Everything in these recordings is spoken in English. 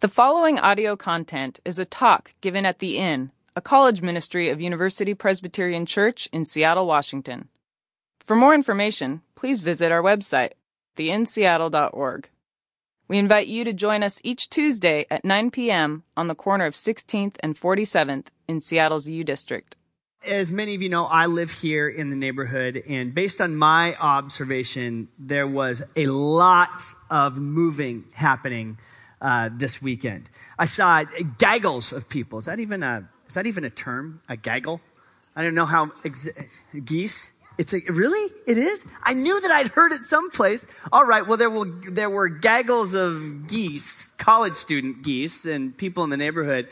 The following audio content is a talk given at The Inn, a college ministry of University Presbyterian Church in Seattle, Washington. For more information, please visit our website, theinnseattle.org. We invite you to join us each Tuesday at 9 p.m. on the corner of 16th and 47th in Seattle's U District. As many of you know, I live here in the neighborhood, and based on my observation, there was a lot of moving happening uh, this weekend. I saw gaggles of people. Is that even a is that even a term? A gaggle? I don't know how ex- geese. It's a really it is. I knew that I'd heard it someplace. All right. Well, there will there were gaggles of geese, college student geese, and people in the neighborhood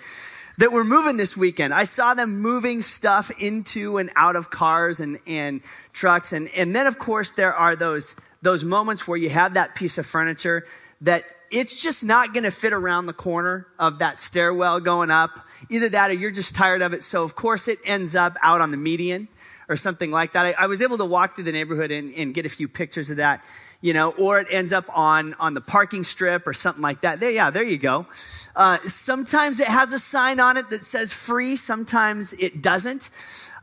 that were moving this weekend. I saw them moving stuff into and out of cars and, and trucks. And, and then, of course, there are those, those moments where you have that piece of furniture that it's just not going to fit around the corner of that stairwell going up. Either that or you're just tired of it. So, of course, it ends up out on the median or something like that. I, I was able to walk through the neighborhood and, and get a few pictures of that, you know, or it ends up on, on the parking strip or something like that. There, yeah, there you go. Uh, sometimes it has a sign on it that says free. Sometimes it doesn't.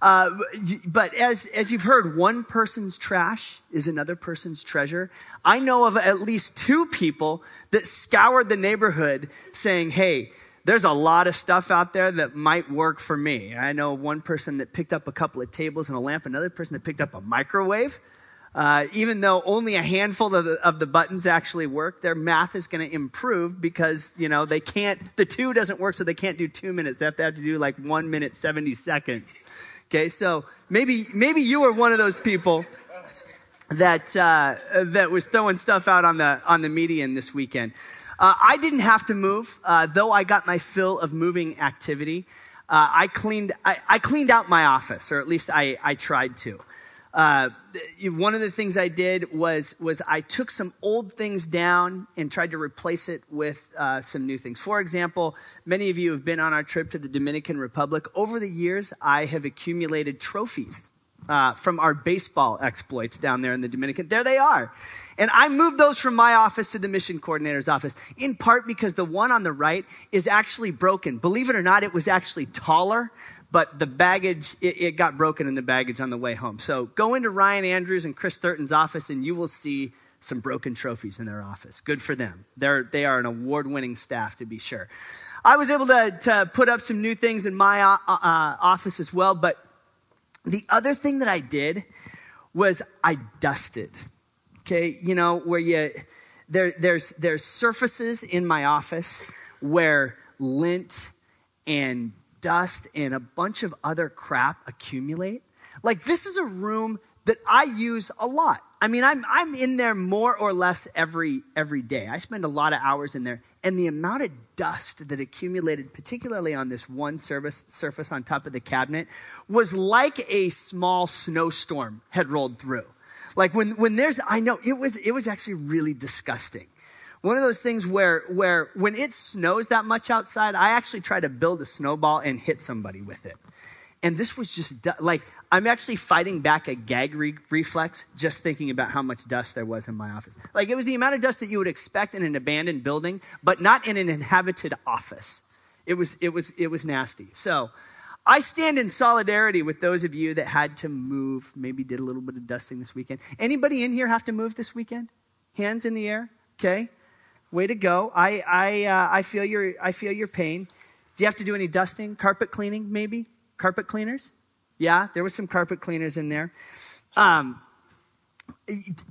Uh, but as, as you've heard, one person's trash is another person's treasure. I know of at least two people that scoured the neighborhood saying, hey, there's a lot of stuff out there that might work for me. I know one person that picked up a couple of tables and a lamp, another person that picked up a microwave. Uh, even though only a handful of the, of the buttons actually work, their math is going to improve because, you know, they can't, the two doesn't work, so they can't do two minutes. They have to have to do like one minute, 70 seconds. Okay, so maybe maybe you were one of those people that uh, that was throwing stuff out on the on the median this weekend. Uh, I didn't have to move, uh, though I got my fill of moving activity. Uh, I cleaned I, I, cleaned out my office, or at least I, I tried to. Uh, one of the things I did was was I took some old things down and tried to replace it with uh, some new things. For example, many of you have been on our trip to the Dominican Republic. Over the years, I have accumulated trophies uh, from our baseball exploits down there in the Dominican. There they are. And I moved those from my office to the mission coordinator's office, in part because the one on the right is actually broken. Believe it or not, it was actually taller but the baggage, it, it, got broken in the baggage on the way home. So go into Ryan Andrews and Chris Thurton's office and you will see some broken trophies in their office. Good for them. They're, they are an award winning staff, to be sure. I was able to, to put up some new things in my uh, uh, office as well, but the other thing that I did was I dusted. Okay, you know, where you, there, there's, there's surfaces in my office where lint and dust and a bunch of other crap accumulate. Like, this is a room that I use a lot. I mean, I'm, I'm in there more or less every, every day. I spend a lot of hours in there. And the amount of dust that accumulated, particularly on this one surface, surface on top of the cabinet, was like a small snowstorm had rolled through. Like when, when there's, I know, it was, it was actually really disgusting one of those things where, where when it snows that much outside, I actually try to build a snowball and hit somebody with it. And this was just like, I'm actually fighting back a gag re- reflex just thinking about how much dust there was in my office. Like, it was the amount of dust that you would expect in an abandoned building, but not in an inhabited office. It was, it was, it was nasty. So, I stand in solidarity with those of you that had to move, maybe did a little bit of dusting this weekend. Anybody in here have to move this weekend? Hands in the air? Okay. Way to go. I, I, uh, I, feel your, I feel your pain. Do you have to do any dusting? Carpet cleaning, maybe? Carpet cleaners? Yeah, there was some carpet cleaners in there. Um,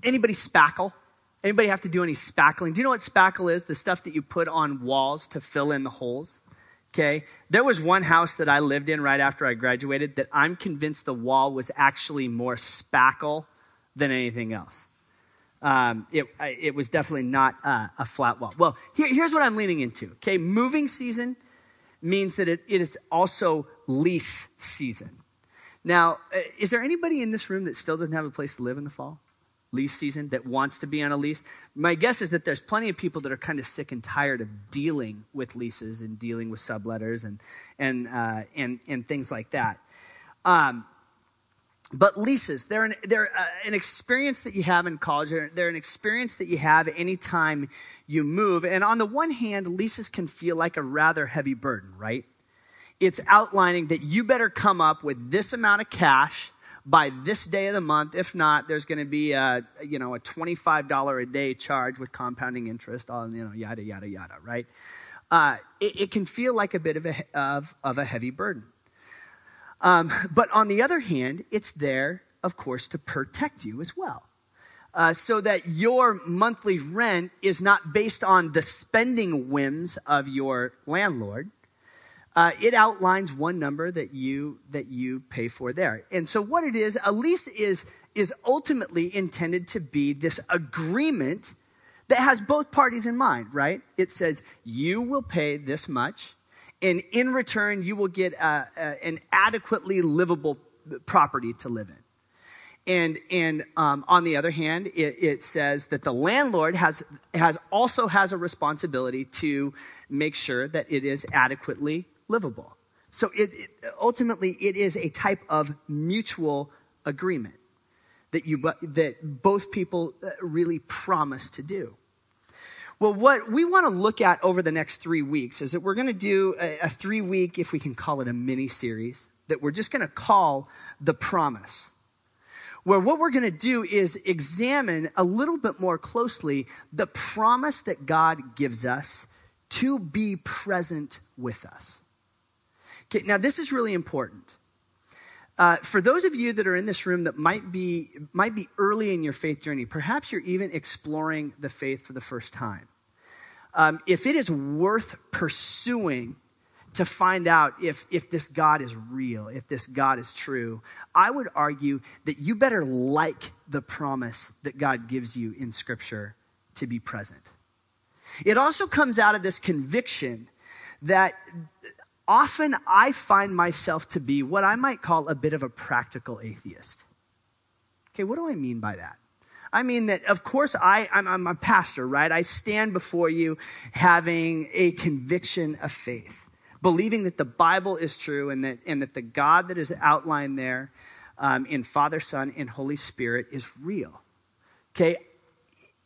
anybody spackle? Anybody have to do any spackling? Do you know what spackle is? The stuff that you put on walls to fill in the holes. Okay. There was one house that I lived in right after I graduated that I'm convinced the wall was actually more spackle than anything else um, it, it was definitely not a flat wall. Well, here, here's what I'm leaning into. Okay, moving season means that it, it is also lease season. Now, uh, is there anybody in this room that still doesn't have a place to live in the fall? Lease season that wants to be on a lease? My guess is that there's plenty of people that are kind of sick and tired of dealing with leases and dealing with subletters and, and, uh, and, and things like that. Um, but leases, they're, an, they're uh, an experience that you have in college. They're, they're an experience that you have anytime you move. And on the one hand, leases can feel like a rather heavy burden, right? It's outlining that you better come up with this amount of cash by this day of the month. If not, there's going to be a, you know, a $25 a day charge with compounding interest on, you know, yada, yada, yada, right? Uh, it, it, can feel like a bit of a, of, of a heavy burden. Um, but on the other hand, it's there, of course, to protect you as well. Uh, so that your monthly rent is not based on the spending whims of your landlord, uh, it outlines one number that you that you pay for there. And so what it is, a lease is is ultimately intended to be this agreement that has both parties in mind, right? It says you will pay this much, and in return you will get uh, uh, an adequately livable property to live in. And, and um, on the other hand, it, it, says that the landlord has, has also has a responsibility to make sure that it is adequately livable. So it, it, ultimately, it is a type of mutual agreement that, you, that both people uh, really promise to do. Well, what we want to look at over the next three weeks is that we're going to do a, a three week, if we can call it a mini series, that we're just going to call The Promise. Where what we're going to do is examine a little bit more closely the promise that God gives us to be present with us. Okay, now this is really important. Uh, for those of you that are in this room that might be might be early in your faith journey, perhaps you're even exploring the faith for the first time. Um, if it is worth pursuing to find out if, if this God is real, if this God is true, I would argue that you better like the promise that God gives you in Scripture to be present. It also comes out of this conviction that often I find myself to be what I might call a bit of a practical atheist. Okay, what do I mean by that? I mean that, of course, I, I'm, I'm a pastor, right? I stand before you having a conviction of faith, believing that the Bible is true and that, and that the God that is outlined there um, in Father, Son, and Holy Spirit is real. Okay,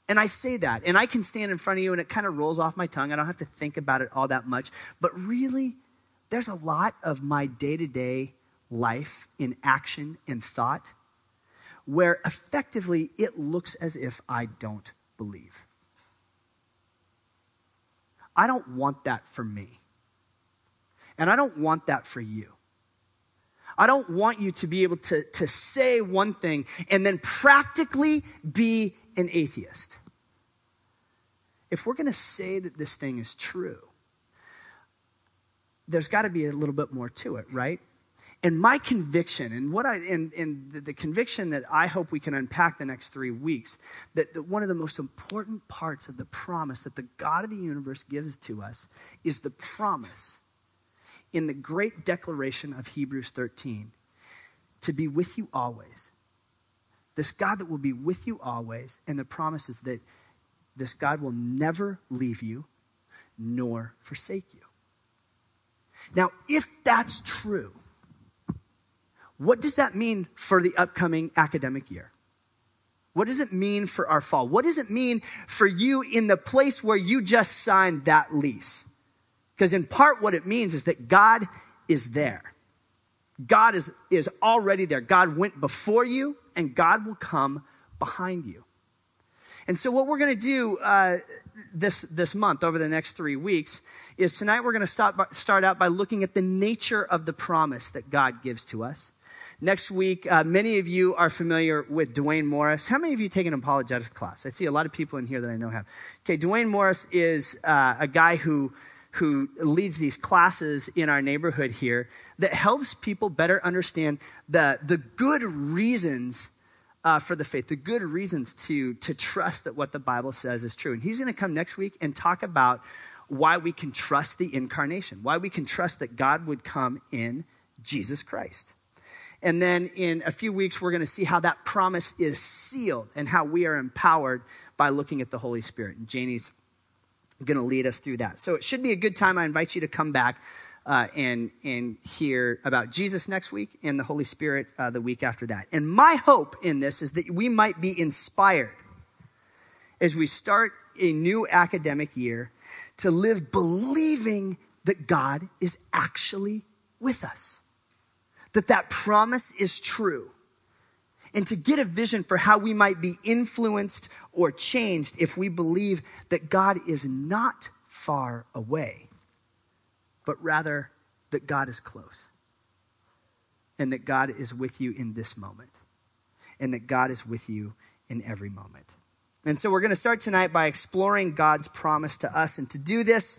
and I say that, and I can stand in front of you and it kind of rolls off my tongue. I don't have to think about it all that much. But really, there's a lot of my day to day life in action and thought where effectively it looks as if I don't believe. I don't want that for me. And I don't want that for you. I don't want you to be able to, to say one thing and then practically be an atheist. If we're going to say that this thing is true, there's got to be a little bit more to it, right? And my conviction, and what I and, and the, the, conviction that I hope we can unpack the next three weeks, that, that one of the most important parts of the promise that the God of the universe gives to us is the promise in the great declaration of Hebrews 13 to be with you always. This God that will be with you always, and the promise is that this God will never leave you nor forsake you. Now, if that's true, what does that mean for the upcoming academic year? What does it mean for our fall? What does it mean for you in the place where you just signed that lease? Because in part, what it means is that God is there. God is, is already there. God went before you, and God will come behind you. And so, what we're going to do uh, this, this month, over the next three weeks, is tonight we're going to start, start out by looking at the nature of the promise that God gives to us. Next week, uh, many of you are familiar with Dwayne Morris. How many of you take an apologetics class? I see a lot of people in here that I know have. Okay, Dwayne Morris is uh, a guy who who leads these classes in our neighborhood here that helps people better understand the the good reasons uh, for the faith, the good reasons to to trust that what the Bible says is true. And he's going to come next week and talk about why we can trust the incarnation, why we can trust that God would come in Jesus Christ. And then in a few weeks, we're going to see how that promise is sealed and how we are empowered by looking at the Holy Spirit. And Janie's going to lead us through that. So it should be a good time. I invite you to come back uh, and, and hear about Jesus next week and the Holy Spirit uh, the week after that. And my hope in this is that we might be inspired as we start a new academic year to live believing that God is actually with us, that that promise is true, and to get a vision for how we might be influenced or changed if we believe that God is not far away, but rather that God is close and that God is with you in this moment and that God is with you in every moment. And so we're going to start tonight by exploring God's promise to us. And to do this,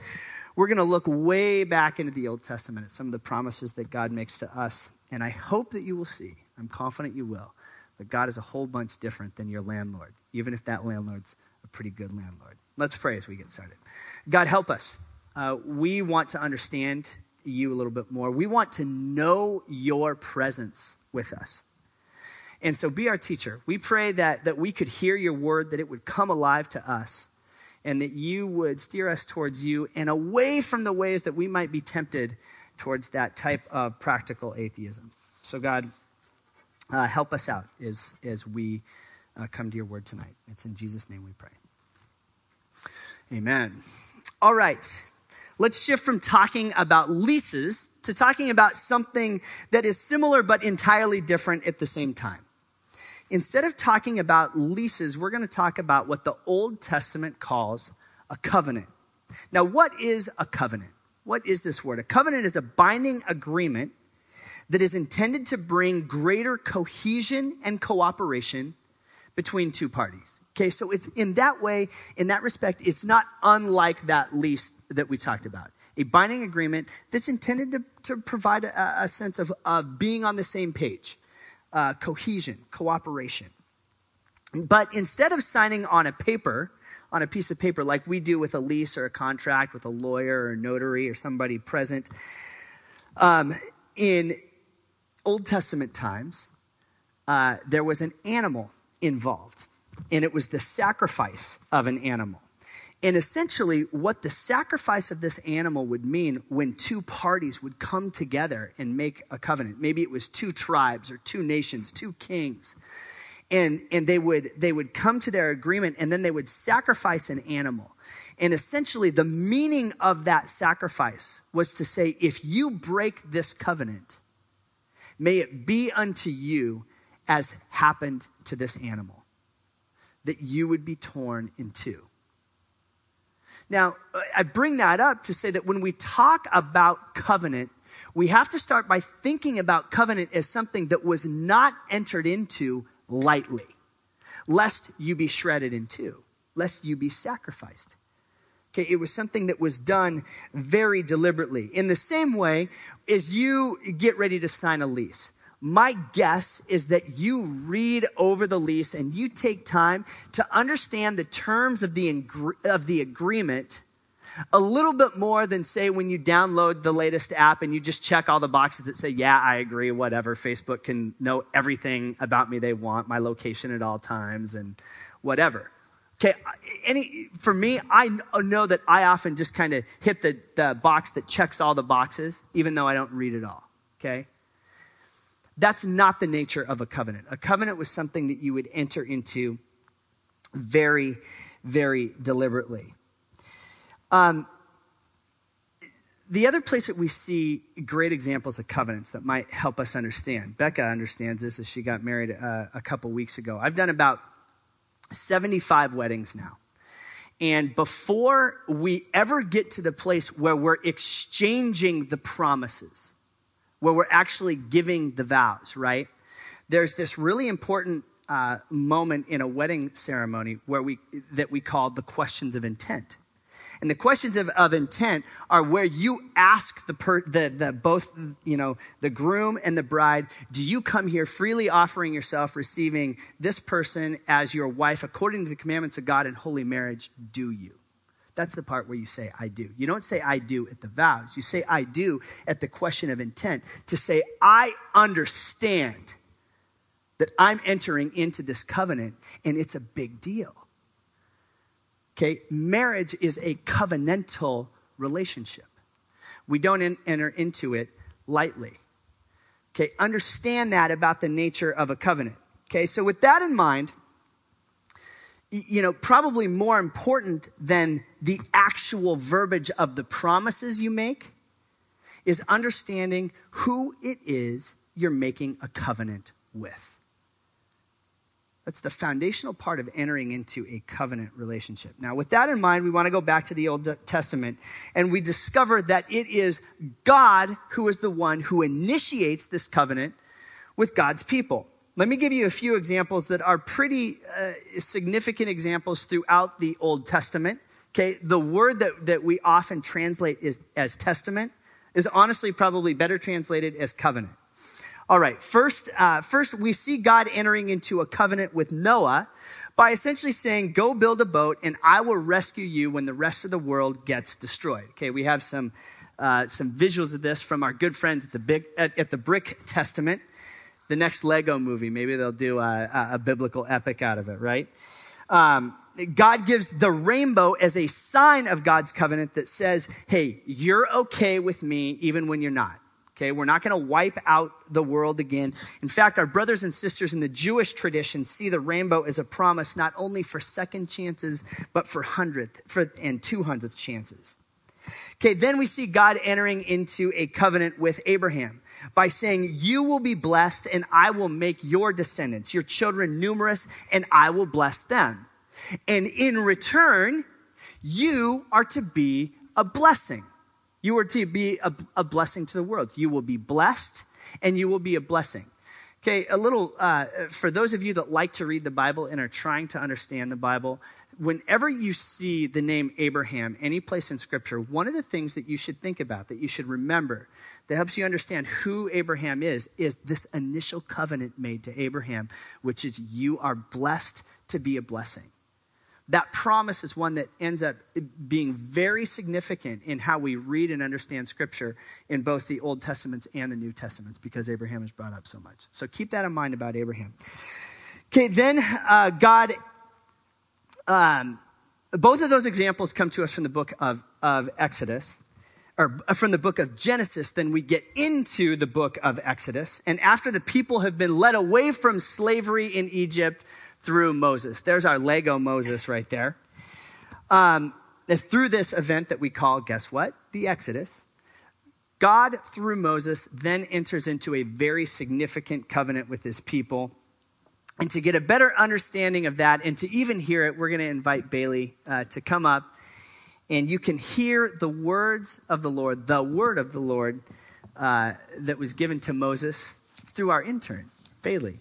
we're going to look way back into the Old Testament at some of the promises that God makes to us. And I hope that you will see, I'm confident you will, that God is a whole bunch different than your landlord, even if that landlord's a pretty good landlord. Let's pray as we get started. God, help us. Uh, we want to understand you a little bit more. We want to know your presence with us. And so be our teacher. We pray that, that we could hear your word, that it would come alive to us, and that you would steer us towards you and away from the ways that we might be tempted towards that type of practical atheism. So, God, uh, help us out as, as we uh, come to your word tonight. It's in Jesus' name we pray. Amen. All right. Let's shift from talking about leases to talking about something that is similar but entirely different at the same time. Instead of talking about leases, we're going to talk about what the Old Testament calls a covenant. Now, what is a covenant? What is this word? A covenant is a binding agreement that is intended to bring greater cohesion and cooperation between two parties. Okay, so it's in that way, in that respect, it's not unlike that lease that we talked about. A binding agreement that's intended to, to provide a, a sense of, of being on the same page uh, cohesion, cooperation. But instead of signing on a paper, on a piece of paper like we do with a lease or a contract with a lawyer or a notary or somebody present, um, in Old Testament times, uh, there was an animal involved, and it was the sacrifice of an animal. And essentially, what the sacrifice of this animal would mean when two parties would come together and make a covenant. Maybe it was two tribes or two nations, two kings. And, and they, would, they would come to their agreement and then they would sacrifice an animal. And essentially, the meaning of that sacrifice was to say, if you break this covenant, may it be unto you as happened to this animal, that you would be torn in two. Now, I bring that up to say that when we talk about covenant, we have to start by thinking about covenant as something that was not entered into lightly, lest you be shredded in two, lest you be sacrificed. Okay, it was something that was done very deliberately. In the same way as you get ready to sign a lease, my guess is that you read over the lease and you take time to understand the terms of the, of the agreement a little bit more than say when you download the latest app and you just check all the boxes that say yeah i agree whatever. Facebook can know everything about me they want my location at all times and whatever. Okay any for me i uh, know that i often just kind of hit the, the box that checks all the boxes even though i don't read it all okay that's not the nature of a covenant. A covenant was something that you would enter into very, very deliberately. Um, the other place that we see great examples of covenants that might help us understand, Becca understands this as she got married uh, a couple weeks ago. I've done about 75 weddings now. And before we ever get to the place where we're exchanging the promises, where we're actually giving the vows, right? There's this really important uh, moment in a wedding ceremony where we that we call the questions of intent. And the questions of, of intent are where you ask the, per, the, the both you know the groom and the bride, do you come here freely offering yourself, receiving this person as your wife according to the commandments of God in holy marriage? Do you? That's the part where you say, I do. You don't say, I do at the vows. You say, I do at the question of intent to say, I understand that I'm entering into this covenant and it's a big deal. Okay, marriage is a covenantal relationship. We don't in, enter into it lightly. Okay, understand that about the nature of a covenant. Okay, so with that in mind, you know, probably more important than the actual verbiage of the promises you make is understanding who it is you're making a covenant with. That's the foundational part of entering into a covenant relationship. Now, with that in mind, we want to go back to the Old Testament and we discover that it is God who is the one who initiates this covenant with God's people. Let me give you a few examples that are pretty uh, significant examples throughout the Old Testament. Okay, the word that, that we often translate is, as testament is honestly probably better translated as covenant. All right. First, uh, first we see God entering into a covenant with Noah by essentially saying, "Go build a boat, and I will rescue you when the rest of the world gets destroyed." Okay, we have some uh, some visuals of this from our good friends at the big at, at, the Brick Testament, the next Lego movie. Maybe they'll do a, a biblical epic out of it, right? Um, God gives the rainbow as a sign of God's covenant that says, "Hey, you're okay with me even when you're not." Okay, we're not going to wipe out the world again. In fact, our brothers and sisters in the Jewish tradition see the rainbow as a promise not only for second chances, but for hundredth for, and two hundredth chances. Okay, then we see God entering into a covenant with Abraham by saying, You will be blessed, and I will make your descendants, your children, numerous, and I will bless them. And in return, you are to be a blessing. You are to be a, a blessing to the world. You will be blessed and you will be a blessing. Okay, a little, uh, for those of you that like to read the Bible and are trying to understand the Bible, whenever you see the name Abraham any place in Scripture, one of the things that you should think about, that you should remember, that helps you understand who Abraham is, is this initial covenant made to Abraham, which is you are blessed to be a blessing that promise is one that ends up being very significant in how we read and understand Scripture in both the Old Testaments and the New Testaments because Abraham is brought up so much. So keep that in mind about Abraham. Okay, then uh, God, um, both of those examples come to us from the book of, of Exodus. Or uh, from the book of Genesis, then we get into the book of Exodus. And after the people have been led away from slavery in Egypt, through Moses. There's our Lego Moses right there. Um, through this event that we call, guess what? The Exodus. God, through Moses, then enters into a very significant covenant with his people. And to get a better understanding of that and to even hear it, we're going to invite Bailey uh, to come up. And you can hear the words of the Lord, the word of the Lord uh, that was given to Moses through our intern, Bailey.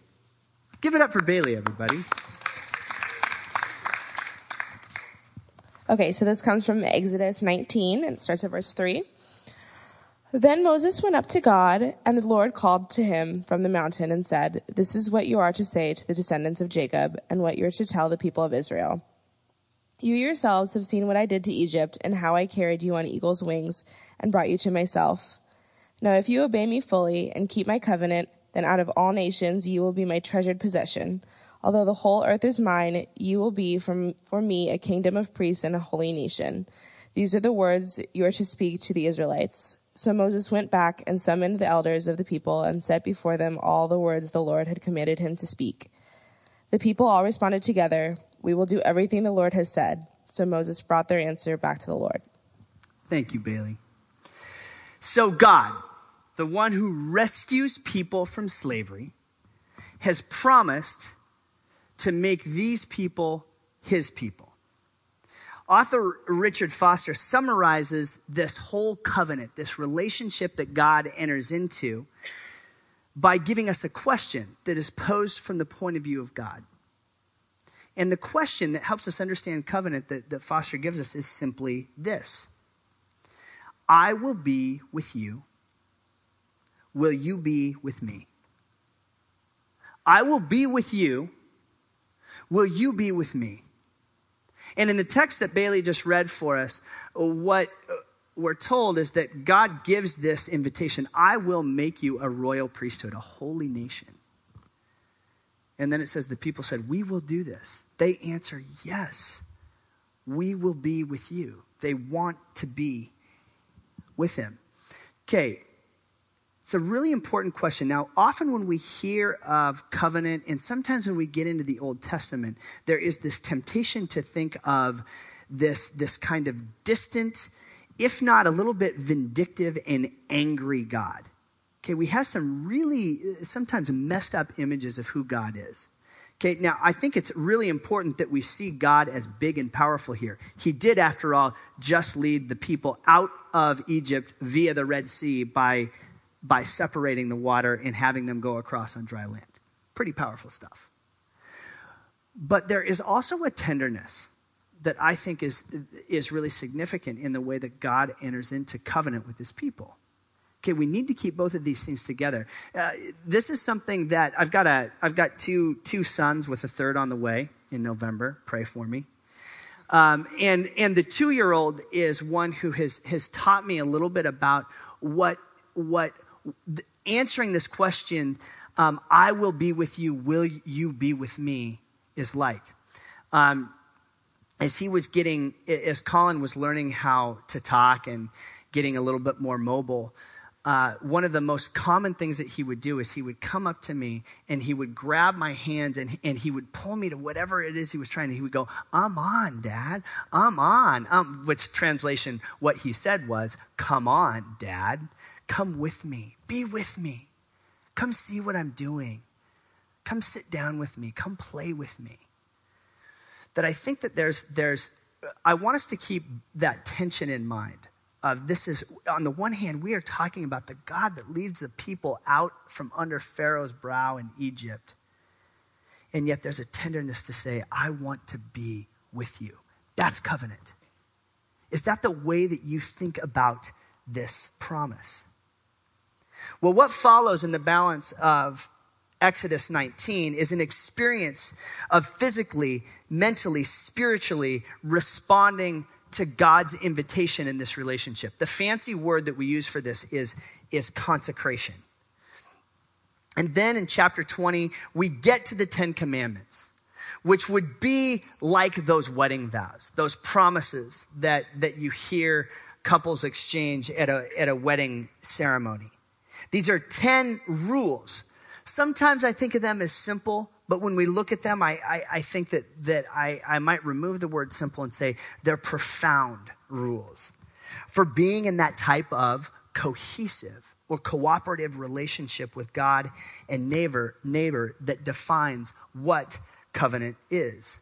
Give it up for Bailey, everybody. Okay, so this comes from Exodus 19, and it starts at verse 3. Then Moses went up to God, and the Lord called to him from the mountain and said, This is what you are to say to the descendants of Jacob, and what you are to tell the people of Israel. You yourselves have seen what I did to Egypt, and how I carried you on eagle's wings and brought you to myself. Now, if you obey me fully and keep my covenant, then out of all nations you will be my treasured possession. Although the whole earth is mine, you will be from, for me a kingdom of priests and a holy nation. These are the words you are to speak to the Israelites. So Moses went back and summoned the elders of the people and set before them all the words the Lord had commanded him to speak. The people all responded together, We will do everything the Lord has said. So Moses brought their answer back to the Lord. Thank you, Bailey. So God, the one who rescues people from slavery, has promised to make these people his people. Author Richard Foster summarizes this whole covenant, this relationship that God enters into, by giving us a question that is posed from the point of view of God. And the question that helps us understand covenant that, that Foster gives us is simply this I will be with you will you be with me? I will be with you. Will you be with me? And in the text that Bailey just read for us, what uh, we're told is that God gives this invitation I will make you a royal priesthood, a holy nation. And then it says the people said, We will do this. They answer, Yes, we will be with you. They want to be with him. Okay, It's a really important question. Now, often when we hear of covenant, and sometimes when we get into the Old Testament, there is this temptation to think of this, this kind of distant, if not a little bit vindictive and angry God. Okay, we have some really sometimes messed up images of who God is. Okay, now I think it's really important that we see God as big and powerful here. He did, after all, just lead the people out of Egypt via the Red Sea by by separating the water and having them go across on dry land. Pretty powerful stuff. But there is also a tenderness that I think is, is really significant in the way that God enters into covenant with his people. Okay, we need to keep both of these things together. Uh, this is something that I've got a I've got two two sons with a third on the way in November. Pray for me. Um, and and the two year old is one who has has taught me a little bit about what what answering this question, um, I will be with you, will you be with me, is like. Um, as he was getting, as Colin was learning how to talk and getting a little bit more mobile, uh, one of the most common things that he would do is he would come up to me and he would grab my hands and, and he would pull me to whatever it is he was trying to. He would go, I'm on, Dad. I'm on. Um, which translation, what he said was, Come on, Dad. Come with me. Be with me. Come see what I'm doing. Come sit down with me. Come play with me. That I think that there's, there's, I want us to keep that tension in mind. Of this is, on the one hand, we are talking about the God that leads the people out from under Pharaoh's brow in Egypt. And yet there's a tenderness to say, I want to be with you. That's covenant. Is that the way that you think about this promise? Well, what follows in the balance of Exodus 19 is an experience of physically, mentally, spiritually responding to God's invitation in this relationship. The fancy word that we use for this is, is consecration. And then in chapter 20, we get to the Ten Commandments, which would be like those wedding vows, those promises that, that you hear couples exchange at a, at a wedding ceremony. These are 10 rules. Sometimes I think of them as simple, but when we look at them, I, I, I think that, that I, I might remove the word simple and say they're profound rules for being in that type of cohesive or cooperative relationship with God and neighbor, neighbor that defines what covenant is.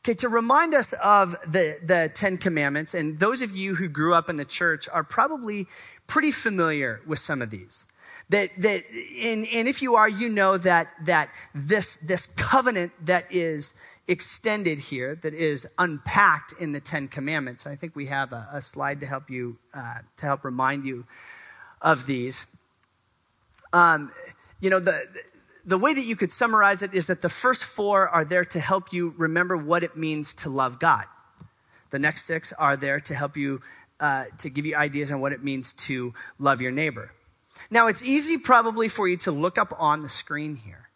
Okay, to remind us of the, the Ten Commandments, and those of you who grew up in the church are probably pretty familiar with some of these. That, that, and, and if you are, you know that, that this, this covenant that is extended here, that is unpacked in the Ten Commandments. I think we have a, a slide to help you, uh, to help remind you of these. Um, you know, the, the way that you could summarize it is that the first four are there to help you remember what it means to love God. The next six are there to help you uh, to give you ideas on what it means to love your neighbor. Now, it's easy probably for you to look up on the screen here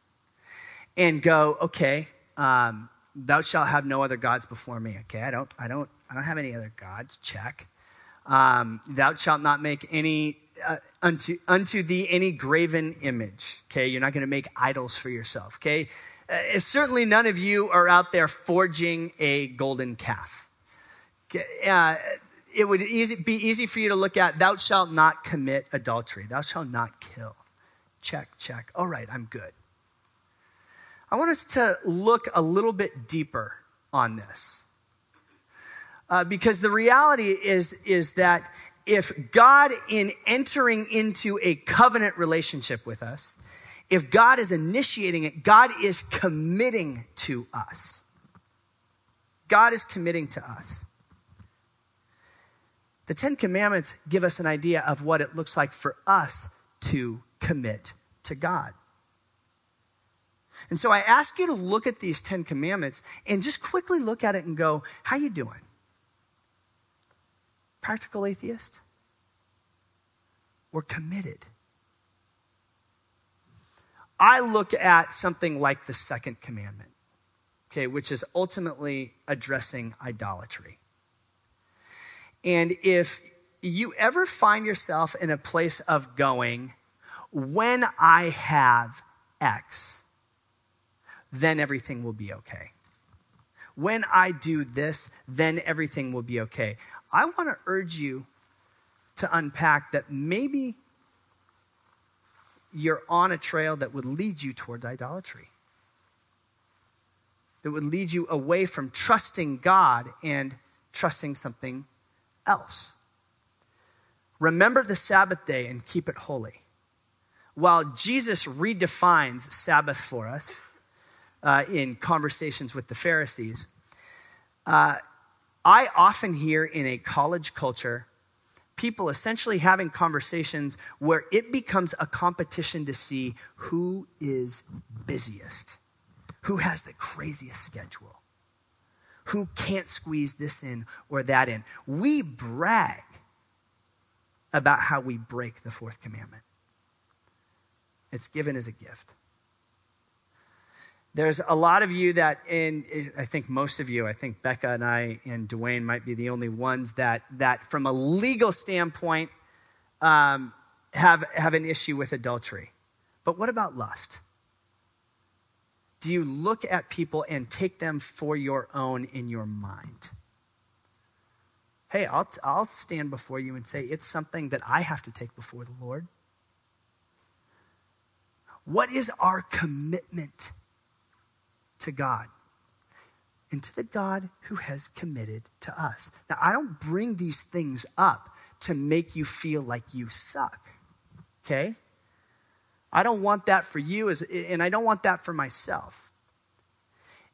and go, okay, um, thou shalt have no other gods before me. Okay, I don't, I don't, I don't have any other gods. Check. Um, thou shalt not make any uh, unto unto thee any graven image. Okay, you're not going to make idols for yourself. Okay, uh, certainly none of you are out there forging a golden calf. Uh, it would easy, be easy for you to look at, thou shalt not commit adultery. Thou shalt not kill. Check, check. All right, I'm good. I want us to look a little bit deeper on this. Uh, because the reality is, is that if God, in entering into a covenant relationship with us, if God is initiating it, God is committing to us. God is committing to us. The Ten Commandments give us an idea of what it looks like for us to commit to God. And so I ask you to look at these 10 commandments and just quickly look at it and go, how you doing? Practical atheist? We're committed. I look at something like the second commandment, okay, which is ultimately addressing idolatry. And if you ever find yourself in a place of going, when I have X, then everything will be okay. When I do this, then everything will be okay. I want to urge you to unpack that maybe you're on a trail that would lead you towards idolatry, that would lead you away from trusting God and trusting something else. Remember the Sabbath day and keep it holy. While Jesus redefines Sabbath for us uh, in conversations with the Pharisees, uh, I often hear in a college culture people essentially having conversations where it becomes a competition to see who is busiest, who has the craziest schedule, who can't squeeze this in or that in. We brag about how we break the fourth commandment, it's given as a gift. There's a lot of you that, in I think most of you, I think Becca and I and Dwayne might be the only ones that, that from a legal standpoint, um, have, have an issue with adultery. But what about lust? Do you look at people and take them for your own in your mind? Hey, I'll, I'll stand before you and say it's something that I have to take before the Lord. What is our commitment to God and to the God who has committed to us. Now, I don't bring these things up to make you feel like you suck, okay? I don't want that for you, as, and I don't want that for myself.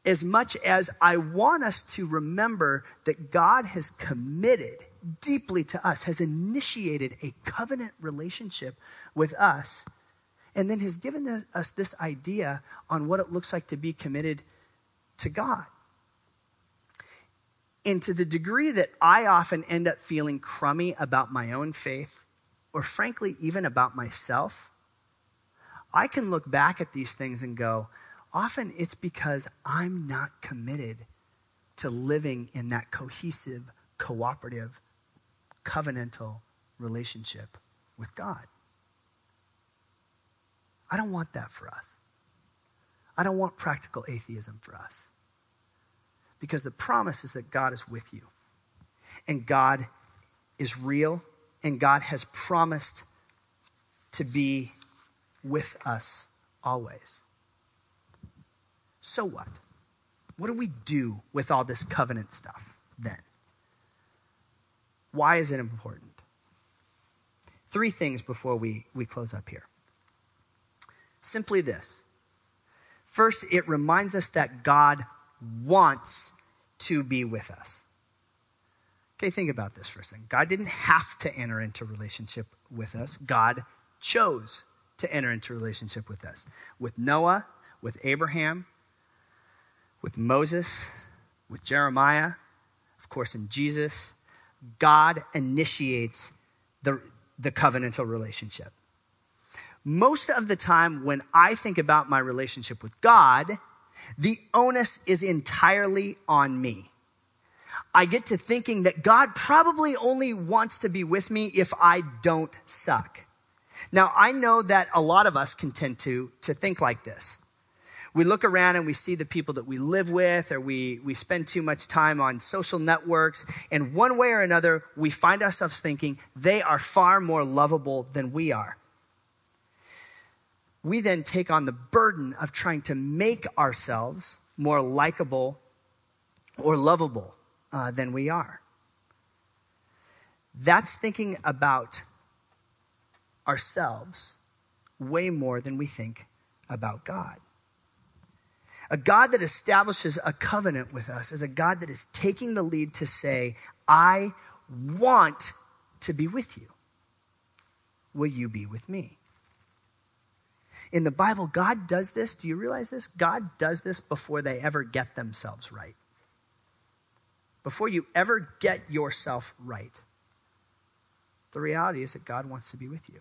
As much as I want us to remember that God has committed deeply to us, has initiated a covenant relationship with us and then has given us this idea on what it looks like to be committed to God. And to the degree that I often end up feeling crummy about my own faith, or frankly, even about myself, I can look back at these things and go, often it's because I'm not committed to living in that cohesive, cooperative, covenantal relationship with God. I don't want that for us. I don't want practical atheism for us. Because the promise is that God is with you. And God is real. And God has promised to be with us always. So what? What do we do with all this covenant stuff then? Why is it important? Three things before we, we close up here. Simply this first, it reminds us that God wants to be with us. Okay, think about this for a second. God didn't have to enter into relationship with us. God chose to enter into relationship with us. With Noah, with Abraham, with Moses, with Jeremiah, of course, in Jesus, God initiates the, the covenantal relationship most of the time when I think about my relationship with God, the onus is entirely on me. I get to thinking that God probably only wants to be with me if I don't suck. Now, I know that a lot of us can tend to, to think like this. We look around and we see the people that we live with, or we, we spend too much time on social networks, and one way or another, we find ourselves thinking they are far more lovable than we are we then take on the burden of trying to make ourselves more likable or lovable uh, than we are. That's thinking about ourselves way more than we think about God. A God that establishes a covenant with us is a God that is taking the lead to say, I want to be with you. Will you be with me? In the Bible, God does this. Do you realize this? God does this before they ever get themselves right. Before you ever get yourself right. The reality is that God wants to be with you.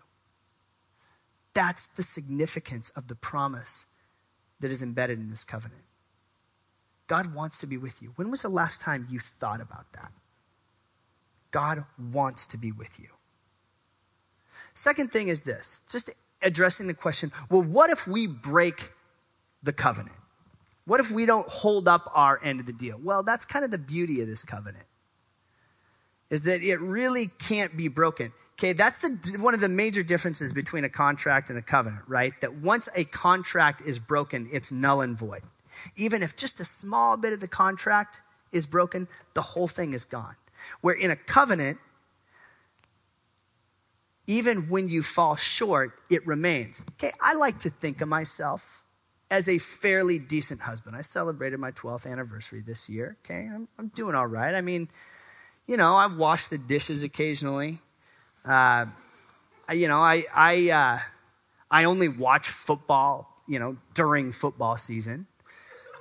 That's the significance of the promise that is embedded in this covenant. God wants to be with you. When was the last time you thought about that? God wants to be with you. Second thing is this just addressing the question well, what if we break the covenant? What if we don't hold up our end of the deal? Well, that's kind of the beauty of this covenant, is that it really can't be broken. Okay, that's the, one of the major differences between a contract and a covenant, right? That once a contract is broken, it's null and void. Even if just a small bit of the contract is broken, the whole thing is gone. Where in a covenant, even when you fall short, it remains. Okay, I like to think of myself as a fairly decent husband. I celebrated my 12th anniversary this year. Okay, I'm, I'm doing all right. I mean, you know, I wash the dishes occasionally. Uh, you know, I I uh, I only watch football. You know, during football season.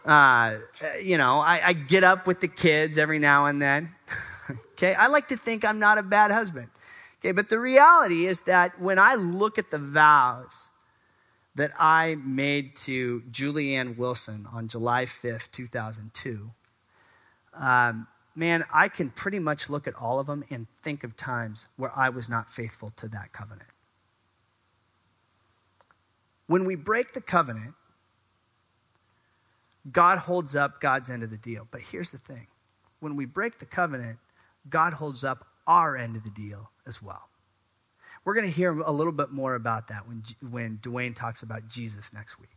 Uh, you know, I, I get up with the kids every now and then. okay, I like to think I'm not a bad husband. Okay, but the reality is that when I look at the vows that I made to Julianne Wilson on July 5th, 2002, um, man, I can pretty much look at all of them and think of times where I was not faithful to that covenant. When we break the covenant, God holds up God's end of the deal. But here's the thing when we break the covenant, God holds up our end of the deal as well. We're going to hear a little bit more about that when, when Dwayne talks about Jesus next week.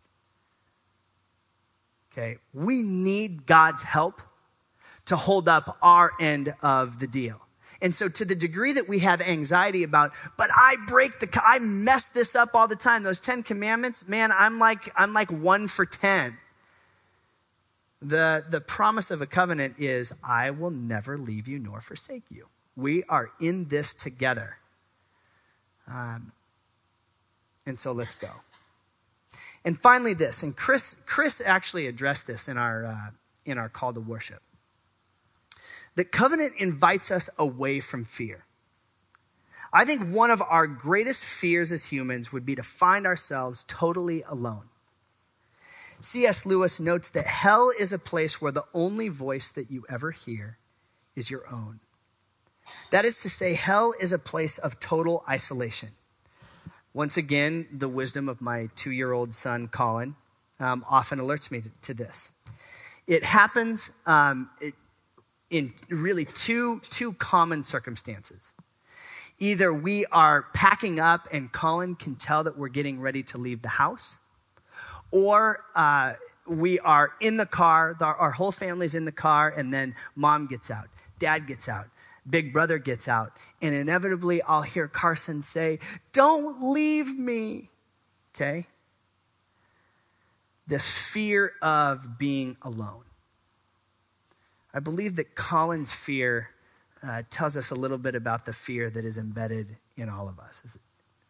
Okay, we need God's help to hold up our end of the deal. And so to the degree that we have anxiety about, but I break the, I mess this up all the time. Those 10 commandments, man, I'm like, I'm like one for 10. The, the promise of a covenant is, I will never leave you nor forsake you. We are in this together. Um, and so let's go. And finally, this, and Chris, Chris actually addressed this in our, uh, in our call to worship. The covenant invites us away from fear. I think one of our greatest fears as humans would be to find ourselves totally alone. C.S. Lewis notes that hell is a place where the only voice that you ever hear is your own. That is to say, hell is a place of total isolation. Once again, the wisdom of my two year old son, Colin, um, often alerts me to, to, this. It happens um, it, in really two, two common circumstances. Either we are packing up and Colin can tell that we're getting ready to leave the house, or uh, we are in the car, our, whole family's in the car, and then mom gets out, dad gets out, big brother gets out, and inevitably I'll hear Carson say, Don't leave me. Okay? This fear of being alone. I believe that Colin's fear uh, tells us a little bit about the fear that is embedded in all of us.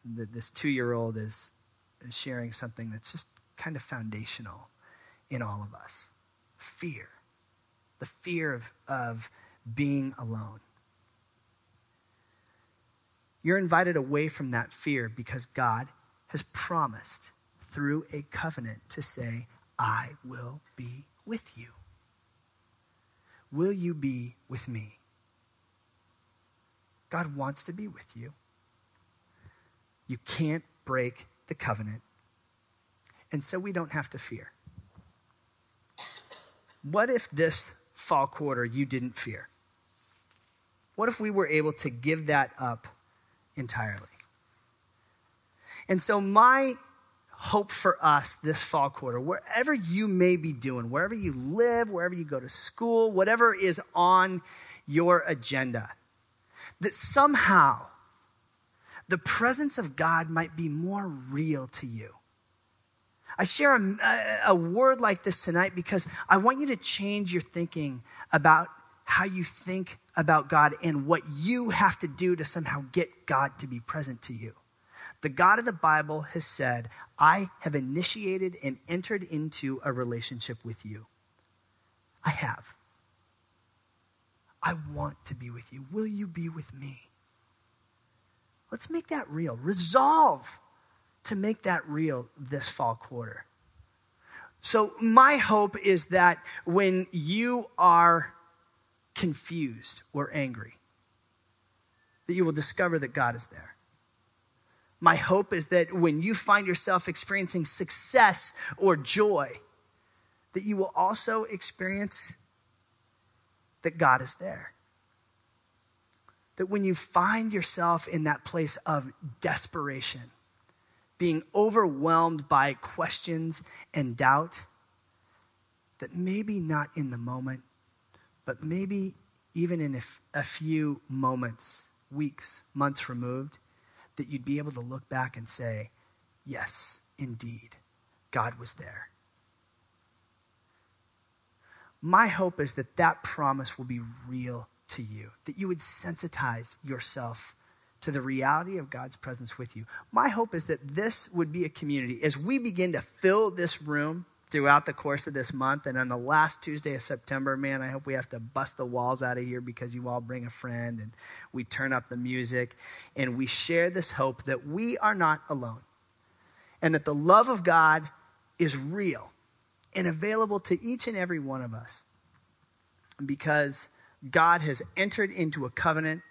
This two year old is sharing something that's just kind of foundational in all of us fear. The fear of, of being alone. You're invited away from that fear because God has promised through a covenant to say, I will be with you. Will you be with me? God wants to be with you. You can't break the covenant. And so we don't have to fear. What if this fall quarter you didn't fear? What if we were able to give that up entirely. And so, my hope for us this fall quarter, wherever you may be doing, wherever you live, wherever you go to school, whatever is on your agenda, that somehow the presence of God might be more real to you. I share a, a, word like this tonight because I want you to change your thinking about how you think about God and what you have to do to somehow get God to be present to you. The God of the Bible has said, I have initiated and entered into a relationship with you. I have. I want to be with you. Will you be with me? Let's make that real. Resolve to make that real this fall quarter. So, my hope is that when you are confused or angry, that you will discover that God is there. My hope is that when you find yourself experiencing success or joy, that you will also experience that God is there. That when you find yourself in that place of desperation, being overwhelmed by questions and doubt, that maybe not in the moment, but maybe even in a, few moments, weeks, months removed, that you'd be able to look back and say, yes, indeed, God was there. My hope is that that promise will be real to you, that you would sensitize yourself to the reality of God's presence with you. My hope is that this would be a community as we begin to fill this room throughout the course of this month. And on the last Tuesday of September, man, I hope we have to bust the walls out of here because you all bring a friend and we turn up the music and we share this hope that we are not alone and that the love of God is real and available to each and every one of us because God has entered into a covenant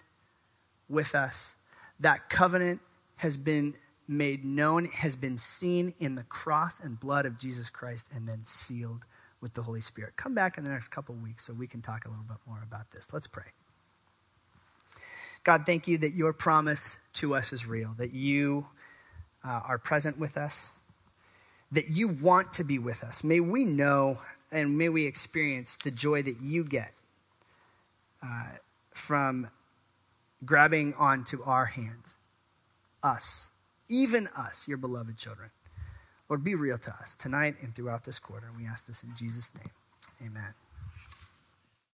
with us. That covenant has been made known, has been seen in the cross and blood of Jesus Christ, and then sealed with the Holy Spirit. Come back in the next couple weeks so we can talk a little bit more about this. Let's pray. God, thank you that your promise to us is real, that you uh, are present with us, that you want to be with us. May we know and may we experience the joy that you get uh, from grabbing onto our hands, us, even us, your beloved children. Lord, be real to us tonight and throughout this quarter. And we ask this in Jesus' name. Amen.